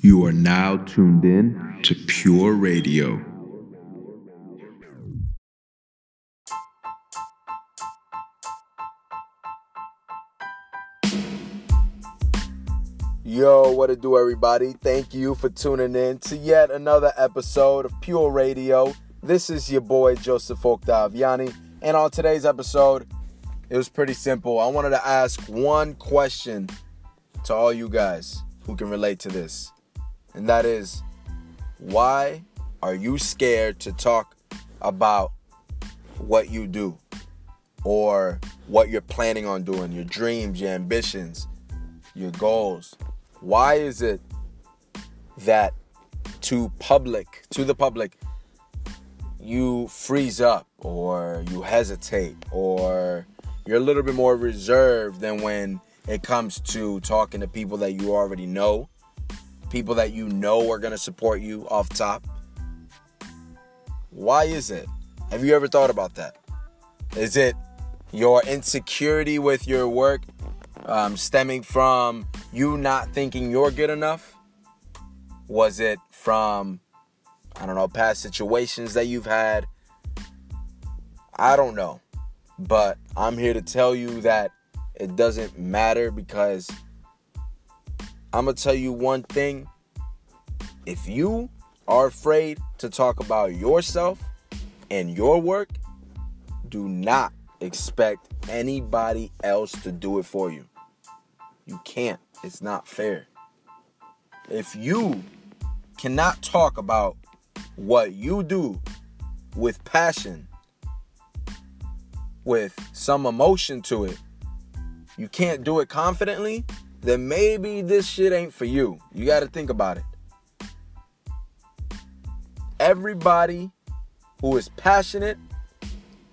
You are now tuned in to Pure Radio. Yo, what it do, everybody? Thank you for tuning in to yet another episode of Pure Radio. This is your boy Joseph Octaviani, and on today's episode, it was pretty simple. I wanted to ask one question to all you guys who can relate to this, and that is why are you scared to talk about what you do or what you're planning on doing, your dreams, your ambitions, your goals? Why is it that to public, to the public, you freeze up or you hesitate or you're a little bit more reserved than when it comes to talking to people that you already know, people that you know are going to support you off top? Why is it? Have you ever thought about that? Is it your insecurity with your work um, stemming from you not thinking you're good enough? Was it from, I don't know, past situations that you've had? I don't know. But I'm here to tell you that it doesn't matter because I'm going to tell you one thing. If you are afraid to talk about yourself and your work, do not expect anybody else to do it for you. You can't. It's not fair. If you cannot talk about what you do with passion, with some emotion to it, you can't do it confidently, then maybe this shit ain't for you. You got to think about it. Everybody who is passionate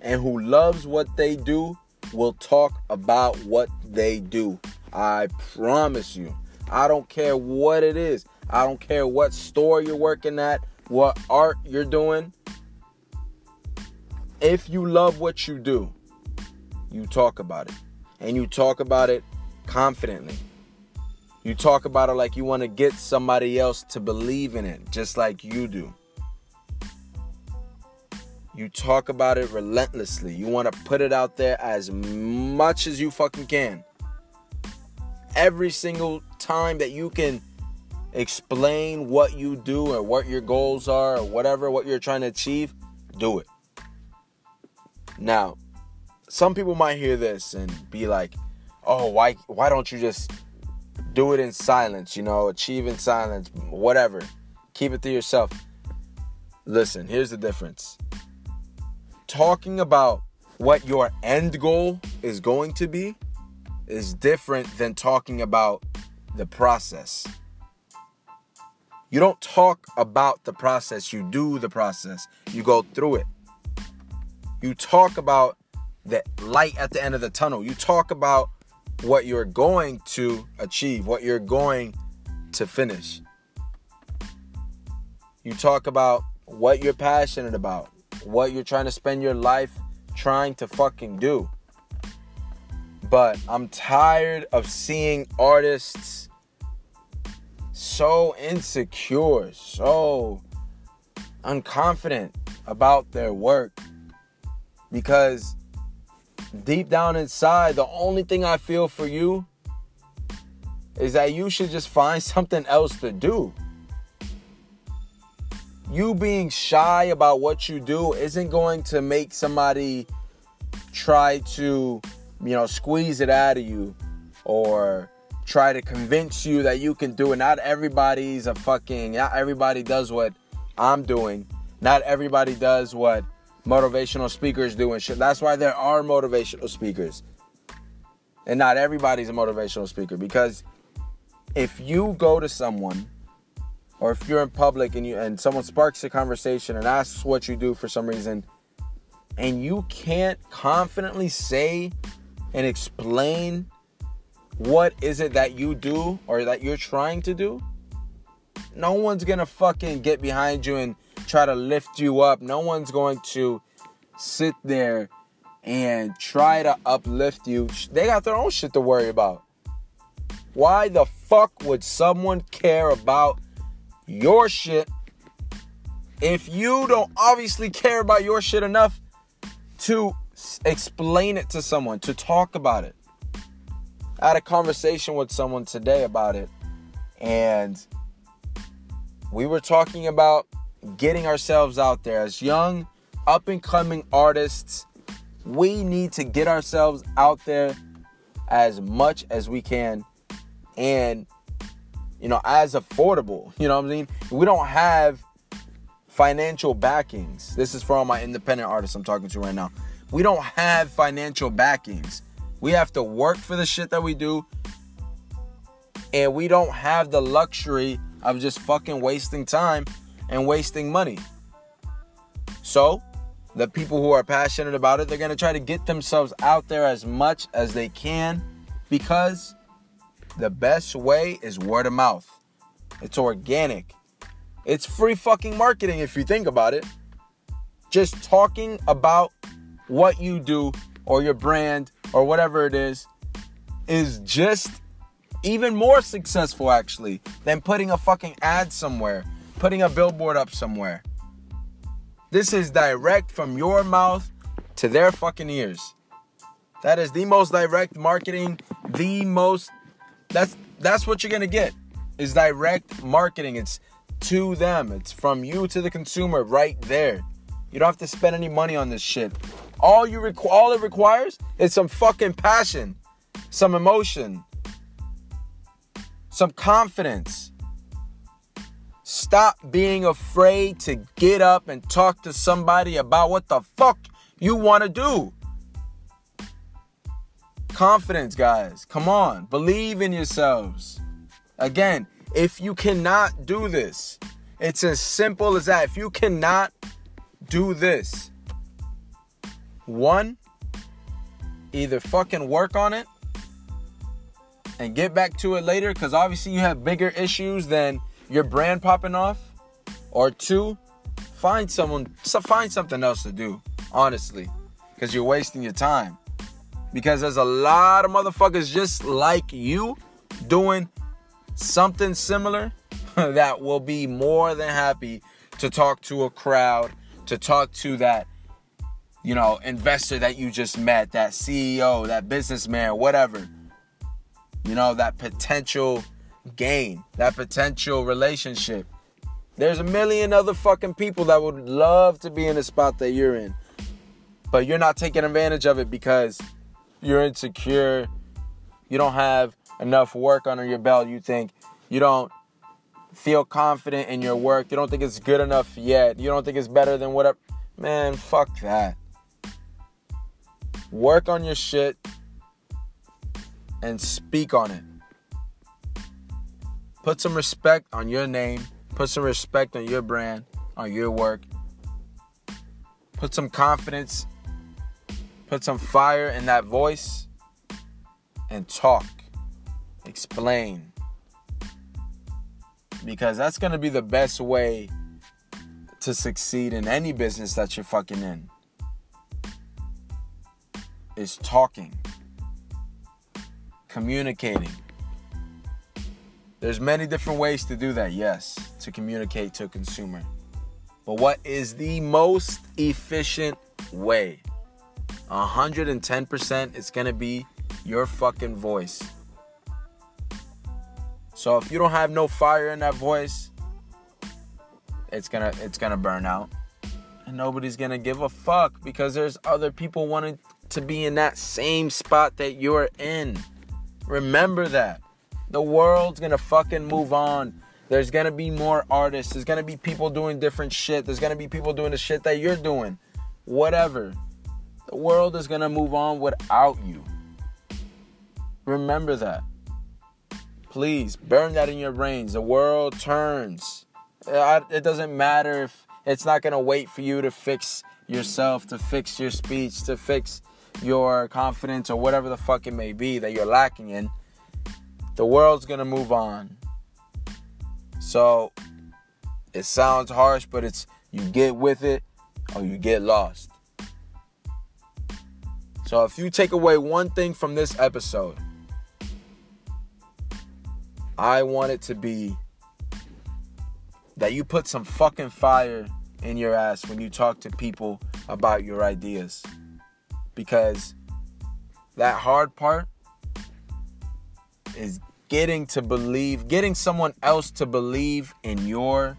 and who loves what they do will talk about what they do. I promise you. I don't care what it is. I don't care what store you're working at, what art you're doing. If you love what you do, you talk about it. And you talk about it confidently. You talk about it like you want to get somebody else to believe in it, just like you do. You talk about it relentlessly. You want to put it out there as much as you fucking can every single time that you can explain what you do or what your goals are or whatever what you're trying to achieve, do it. Now, some people might hear this and be like, "Oh, why why don't you just do it in silence, you know, achieve in silence, whatever. Keep it to yourself." Listen, here's the difference. Talking about what your end goal is going to be is different than talking about the process. You don't talk about the process, you do the process. You go through it. You talk about the light at the end of the tunnel. You talk about what you're going to achieve, what you're going to finish. You talk about what you're passionate about, what you're trying to spend your life trying to fucking do. But I'm tired of seeing artists so insecure, so unconfident about their work. Because deep down inside, the only thing I feel for you is that you should just find something else to do. You being shy about what you do isn't going to make somebody try to you know, squeeze it out of you or try to convince you that you can do it. Not everybody's a fucking, not everybody does what I'm doing. Not everybody does what motivational speakers do and shit. That's why there are motivational speakers. And not everybody's a motivational speaker because if you go to someone or if you're in public and you and someone sparks a conversation and asks what you do for some reason and you can't confidently say and explain what is it that you do or that you're trying to do, no one's gonna fucking get behind you and try to lift you up. No one's going to sit there and try to uplift you, they got their own shit to worry about. Why the fuck would someone care about your shit if you don't obviously care about your shit enough to explain it to someone, to talk about it? I had a conversation with someone today about it, and we were talking about getting ourselves out there. As young, up and coming artists. We need to get ourselves out there as much as we can and you know as affordable you know what i mean? We don't have financial backings. This is for all my independent artists i'm talking to right now. We don't have financial backings we have to work for the shit that we do and we don't have the luxury of just fucking wasting time and wasting money. So, the people who are passionate about it, they're going to try to get themselves out there as much as they can because the best way is word of mouth. It's organic. It's free fucking marketing if you think about it. Just talking about what you do or your brand or whatever it is is just even more successful actually than putting a fucking ad somewhere, putting a billboard up somewhere. This is direct from your mouth to their fucking ears. That is the most direct marketing, the most that's that's what you're going to get. Is direct marketing. It's to them. It's from you to the consumer right there. You don't have to spend any money on this shit. All you requ- all it requires is some fucking passion, some emotion, some confidence. Stop being afraid to get up and talk to somebody about what the fuck you want to do. Confidence, guys. Come on. Believe in yourselves. Again, if you cannot do this, it's as simple as that. If you cannot do this, one, either fucking work on it and get back to it later because obviously you have bigger issues than your brand popping off. Or two find someone find something else to do honestly because you're wasting your time. Because there's a lot of motherfuckers just like you doing something similar that will be more than happy to talk to a crowd to talk to that you know investor that you just met that ceo that businessman whatever you know, that potential gain, that potential relationship. There's a million other fucking people that would love to be in the spot that you're in. But you're not taking advantage of it because you're insecure. You don't have enough work under your belt. You think you don't feel confident in your work. You don't think it's good enough yet. You don't think it's better than whatever. Man, fuck that. Work on your shit and speak on it. Put some respect on your name, put some respect on your brand, on your work. Put some confidence, put some fire in that voice, and talk. Explain. Because that's going to be the best way to succeed in any business that you're fucking in. Is talking communicating. There's many different ways to do that, yes, to communicate to a consumer. But what is the most efficient way? 110% it's going to be your fucking voice. So if you don't have no fire in that voice, it's going to it's going to burn out. And nobody's going to give a fuck because there's other people wanting to be in that same spot that you're in. Remember that. The world's gonna fucking move on. There's gonna be more artists. There's gonna be people doing different shit. There's gonna be people doing the shit that you're doing. Whatever. The world is gonna move on without you. Remember that. Please burn that in your brains. The world turns. It doesn't matter if it's not gonna wait for you to fix yourself, to fix your speech, to fix your confidence or whatever the fuck it may be that you're lacking in, the world's gonna move on. So it sounds harsh, but it's you get with it or you get lost. So if you take away one thing from this episode, I want it to be that you put some fucking fire in your ass when you talk to people about your ideas. Because that hard part is getting to believe, getting someone else to believe in your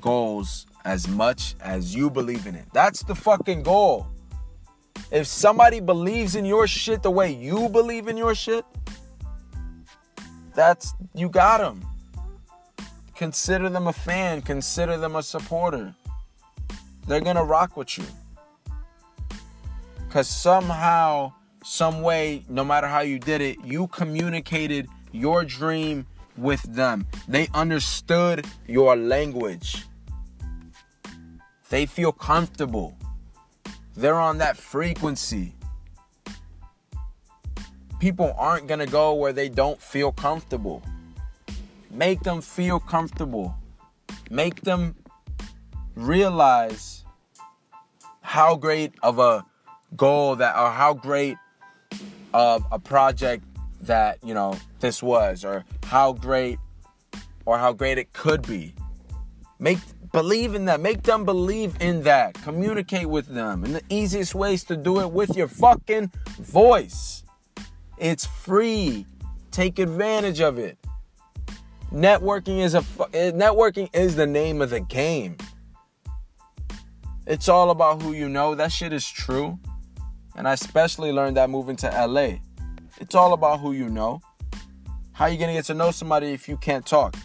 goals as much as you believe in it. That's the fucking goal. If somebody believes in your shit the way you believe in your shit, that's you got them. Consider them a fan, consider them a supporter. They're going to rock with you. Cuz somehow, some way, no matter how you did it, you communicated your dream with them. They understood your language. They feel comfortable. They're on that frequency. People aren't going to go where they don't feel comfortable. Make them feel comfortable. Make them realize how great of a goal that or how great of a project that, you know, this was or how great or how great it could be. Make believe in that. Make them believe in that. Communicate with them. And the easiest ways to do it with your fucking voice. It's free. Take advantage of it. Networking is a eh, networking is the name of the game. It's all about who you know. That shit is true. And I especially learned that moving to LA. It's all about who you know. How are you going to get to know somebody if you can't talk?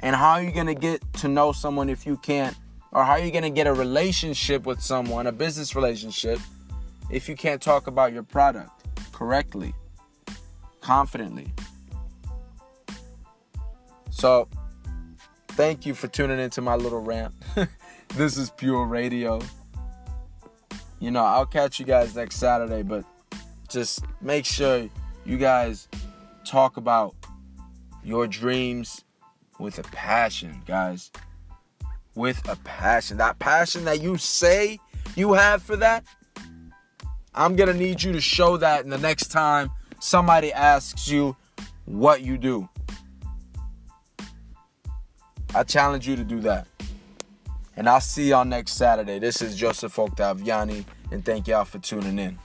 And how are you going to get to know someone if you can't or how are you going to get a relationship with someone, a business relationship if you can't talk about your product correctly, confidently? So, thank you for tuning into my little rant. this is Pure Radio. You know, I'll catch you guys next Saturday, but just make sure you guys talk about your dreams with a passion, guys. With a passion. That passion that you say you have for that, I'm going to need you to show that in the next time somebody asks you what you do. I challenge you to do that. And I'll see y'all next Saturday. This is Joseph Octaviani, and thank y'all for tuning in.